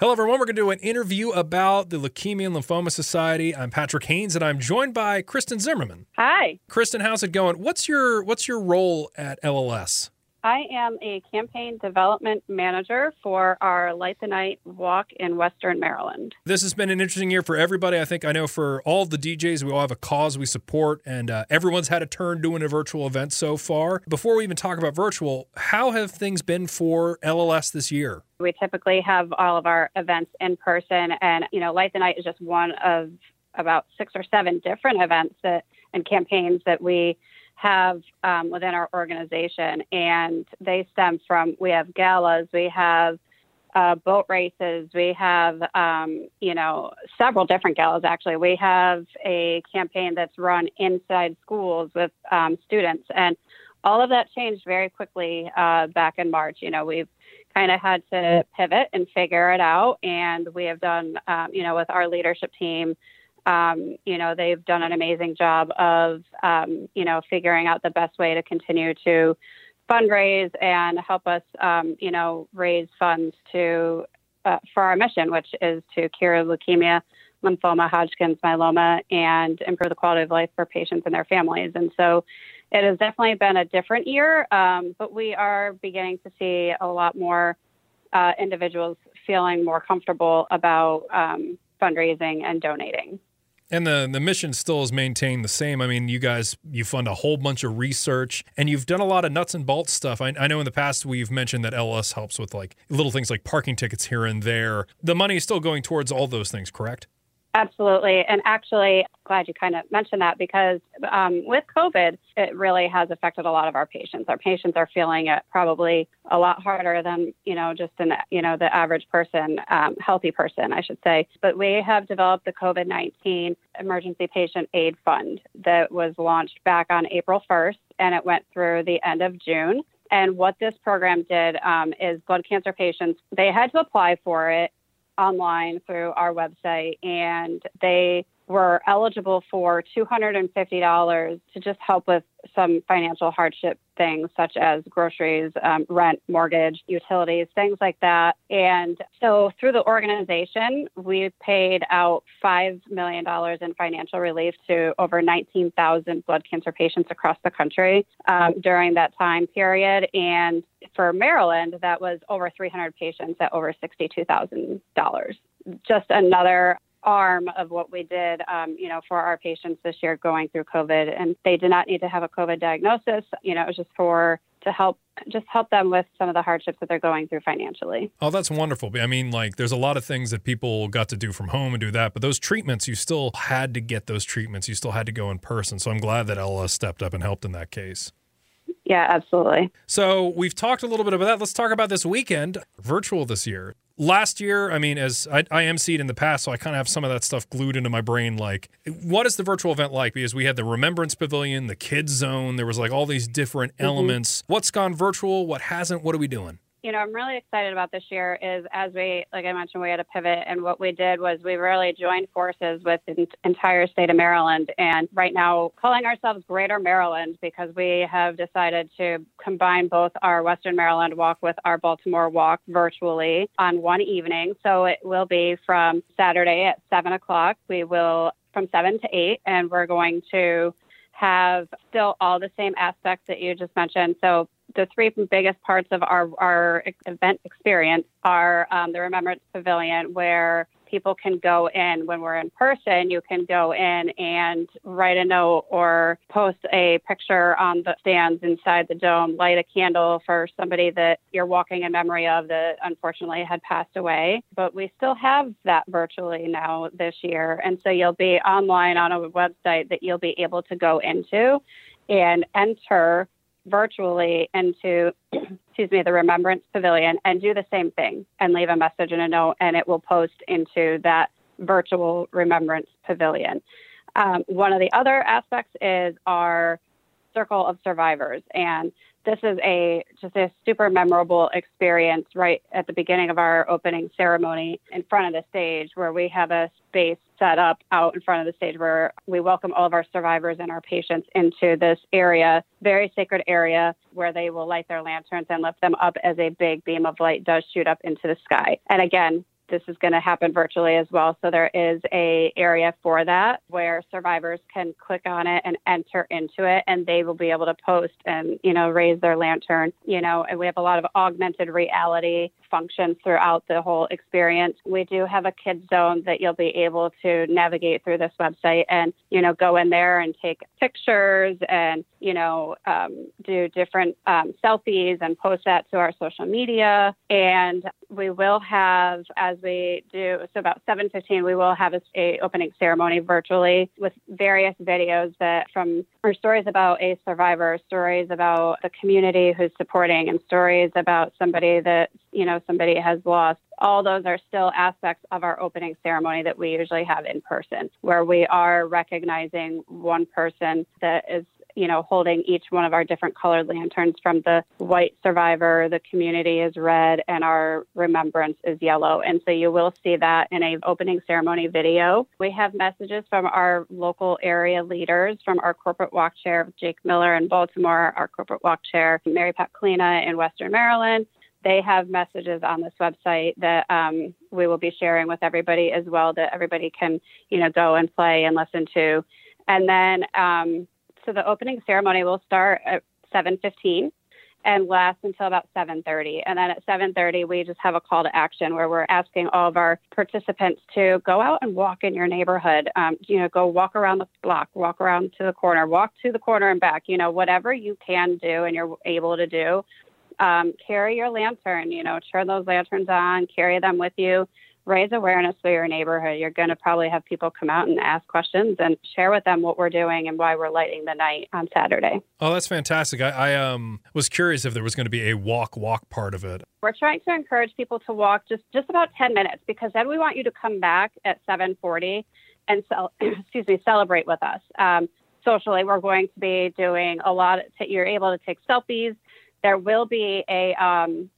Hello, everyone. We're going to do an interview about the Leukemia and Lymphoma Society. I'm Patrick Haynes, and I'm joined by Kristin Zimmerman. Hi, Kristin, how's it going? What's your What's your role at LLS? I am a campaign development manager for our Light the Night walk in Western Maryland. This has been an interesting year for everybody. I think I know for all the DJs, we all have a cause we support, and uh, everyone's had a turn doing a virtual event so far. Before we even talk about virtual, how have things been for LLS this year? We typically have all of our events in person, and you know, Light the Night is just one of about six or seven different events that and campaigns that we have um, within our organization, and they stem from we have galas, we have uh, boat races, we have um, you know several different galas. Actually, we have a campaign that's run inside schools with um, students, and all of that changed very quickly uh, back in March. You know, we've kind of had to pivot and figure it out, and we have done um, you know with our leadership team um, you know, they've done an amazing job of, um, you know, figuring out the best way to continue to fundraise and help us, um, you know, raise funds to uh, for our mission, which is to cure leukemia, lymphoma, Hodgkin's myeloma, and improve the quality of life for patients and their families. And so, it has definitely been a different year, um, but we are beginning to see a lot more uh, individuals feeling more comfortable about um, fundraising and donating. And the the mission still is maintained the same. I mean, you guys you fund a whole bunch of research and you've done a lot of nuts and bolts stuff. I, I know in the past we've mentioned that LS helps with like little things like parking tickets here and there. The money is still going towards all those things, correct? Absolutely. And actually, glad you kind of mentioned that because um, with COVID, it really has affected a lot of our patients. Our patients are feeling it probably a lot harder than, you know, just an, you know, the average person, um, healthy person, I should say. But we have developed the COVID 19 Emergency Patient Aid Fund that was launched back on April 1st and it went through the end of June. And what this program did um, is blood cancer patients, they had to apply for it online through our website, and they were eligible for $250 to just help with some financial hardship things such as groceries, um, rent, mortgage, utilities, things like that. And so through the organization, we paid out $5 million in financial relief to over 19,000 blood cancer patients across the country um, during that time period. And for Maryland, that was over 300 patients at over $62,000. Just another arm of what we did, um, you know, for our patients this year going through COVID. And they did not need to have a COVID diagnosis. You know, it was just for to help just help them with some of the hardships that they're going through financially. Oh, that's wonderful. I mean, like there's a lot of things that people got to do from home and do that, but those treatments, you still had to get those treatments. You still had to go in person. So I'm glad that LS stepped up and helped in that case. Yeah, absolutely. So we've talked a little bit about that. Let's talk about this weekend, virtual this year last year, I mean, as I, I emceed in the past, so I kind of have some of that stuff glued into my brain. Like, what is the virtual event like? Because we had the Remembrance Pavilion, the Kids Zone, there was like all these different mm-hmm. elements. What's gone virtual? What hasn't? What are we doing? You know, I'm really excited about this year is as we, like I mentioned, we had a pivot, and what we did was we really joined forces with the entire state of Maryland, and right now calling ourselves Greater Maryland because we have decided to combine both our Western Maryland walk with our Baltimore walk virtually on one evening. So it will be from Saturday at seven o'clock. We will from seven to eight, and we're going to have still all the same aspects that you just mentioned. So the three biggest parts of our, our event experience are um, the Remembrance Pavilion, where people can go in when we're in person. You can go in and write a note or post a picture on the stands inside the dome, light a candle for somebody that you're walking in memory of that unfortunately had passed away. But we still have that virtually now this year. And so you'll be online on a website that you'll be able to go into and enter virtually into excuse me the remembrance pavilion and do the same thing and leave a message and a note and it will post into that virtual remembrance pavilion. Um, one of the other aspects is our circle of survivors and this is a just a super memorable experience right at the beginning of our opening ceremony in front of the stage where we have a space set up out in front of the stage where we welcome all of our survivors and our patients into this area, very sacred area where they will light their lanterns and lift them up as a big beam of light does shoot up into the sky. And again, this is going to happen virtually as well. So there is a area for that where survivors can click on it and enter into it, and they will be able to post and you know raise their lantern. You know, and we have a lot of augmented reality functions throughout the whole experience. We do have a kids zone that you'll be able to navigate through this website and you know go in there and take pictures and you know um, do different um, selfies and post that to our social media. And we will have as we do so about 7:15 we will have a, a opening ceremony virtually with various videos that from our stories about a survivor, stories about the community who's supporting, and stories about somebody that you know somebody has lost all those are still aspects of our opening ceremony that we usually have in person, where we are recognizing one person that is you know, holding each one of our different colored lanterns from the white survivor, the community is red, and our remembrance is yellow. And so you will see that in a opening ceremony video. We have messages from our local area leaders, from our corporate walk chair, Jake Miller in Baltimore, our corporate walk chair, Mary Pat Kalina in Western Maryland. They have messages on this website that um, we will be sharing with everybody as well, that everybody can, you know, go and play and listen to. And then um, so the opening ceremony will start at 7:15 and last until about 7:30. And then at 7:30, we just have a call to action where we're asking all of our participants to go out and walk in your neighborhood. Um, you know, go walk around the block, walk around to the corner, walk to the corner and back. You know, whatever you can do and you're able to do. Um, carry your lantern. You know, turn those lanterns on, carry them with you raise awareness for your neighborhood. You're going to probably have people come out and ask questions and share with them what we're doing and why we're lighting the night on Saturday. Oh, that's fantastic. I, I um, was curious if there was going to be a walk walk part of it. We're trying to encourage people to walk just, just about 10 minutes because then we want you to come back at 740 and cel- excuse me, celebrate with us. Um, socially, we're going to be doing a lot. Of t- you're able to take selfies. There will be a um,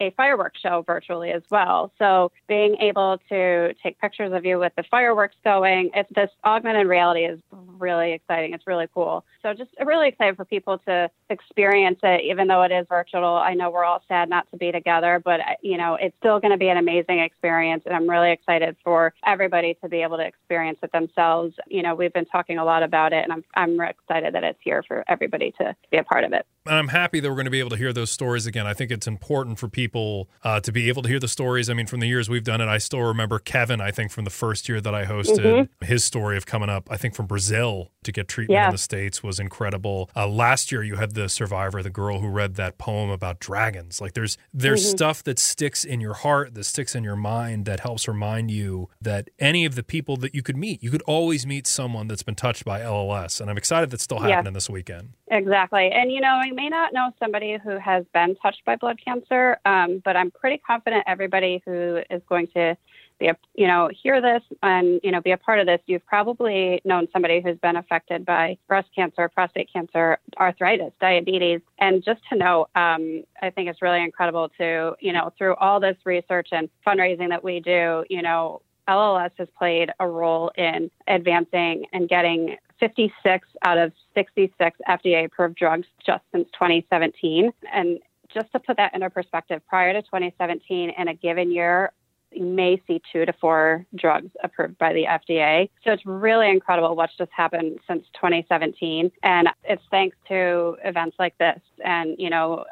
a fireworks show virtually as well. So being able to take pictures of you with the fireworks going, it's this augmented reality is really exciting. It's really cool. So just really excited for people to experience it, even though it is virtual. I know we're all sad not to be together, but you know, it's still going to be an amazing experience. And I'm really excited for everybody to be able to experience it themselves. You know, we've been talking a lot about it and I'm, I'm excited that it's here for everybody to be a part of it. And I'm happy that we're going to be able to hear those stories again. I think it's important for people uh, to be able to hear the stories. I mean, from the years we've done it, I still remember Kevin, I think from the first year that I hosted, mm-hmm. his story of coming up, I think from Brazil to get treatment yeah. in the States was incredible. Uh, last year, you had the survivor, the girl who read that poem about dragons. Like there's, there's mm-hmm. stuff that sticks in your heart, that sticks in your mind, that helps remind you that any of the people that you could meet, you could always meet someone that's been touched by LLS. And I'm excited that's still happening yeah. this weekend. Exactly. And, you know, you may not know somebody who has been touched by blood cancer, um, but I'm pretty confident everybody who is going to be a, you know, hear this and, you know, be a part of this, you've probably known somebody who's been affected by breast cancer, prostate cancer, arthritis, diabetes. And just to know, um, I think it's really incredible to, you know, through all this research and fundraising that we do, you know, LLS has played a role in advancing and getting 56 out of 66 FDA approved drugs just since 2017. And just to put that into perspective, prior to 2017, in a given year, you may see two to four drugs approved by the FDA. So it's really incredible what's just happened since 2017. And it's thanks to events like this and, you know,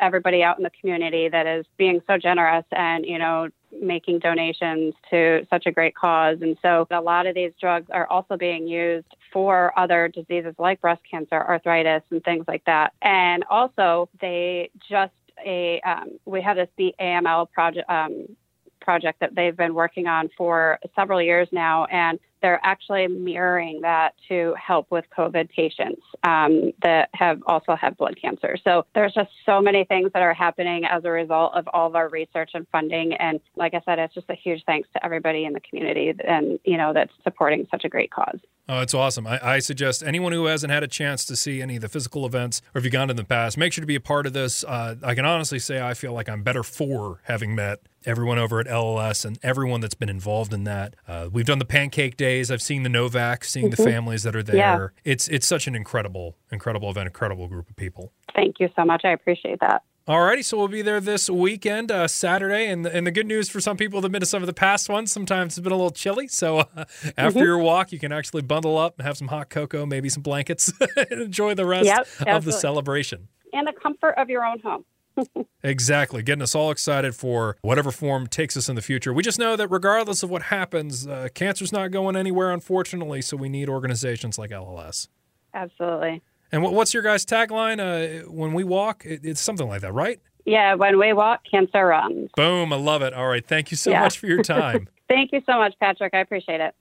everybody out in the community that is being so generous and, you know, making donations to such a great cause. And so a lot of these drugs are also being used for other diseases like breast cancer, arthritis, and things like that. And also, they just a um, we have this Beat AML project um, project that they've been working on for several years now, and they're actually mirroring that to help with COVID patients um, that have also had blood cancer. So there's just so many things that are happening as a result of all of our research and funding. And like I said, it's just a huge thanks to everybody in the community and you know that's supporting such a great cause. Oh, it's awesome. I, I, suggest anyone who hasn't had a chance to see any of the physical events or if you've gone in the past, make sure to be a part of this. Uh, I can honestly say I feel like I'm better for having met everyone over at LLS and everyone that's been involved in that. Uh, we've done the pancake days. I've seen the Novak, seeing mm-hmm. the families that are there. Yeah. It's it's such an incredible, incredible event, incredible group of people. Thank you so much. I appreciate that. Alrighty, so we'll be there this weekend, uh, Saturday, and the, and the good news for some people that have been to some of the past ones, sometimes it's been a little chilly. So uh, after mm-hmm. your walk, you can actually bundle up and have some hot cocoa, maybe some blankets, and enjoy the rest yep, of the celebration. And the comfort of your own home. exactly. Getting us all excited for whatever form takes us in the future. We just know that regardless of what happens, uh, cancer's not going anywhere, unfortunately. So we need organizations like LLS. Absolutely. And what's your guys' tagline? Uh, when we walk, it's something like that, right? Yeah, when we walk, cancer runs. Boom. I love it. All right. Thank you so yeah. much for your time. Thank you so much, Patrick. I appreciate it.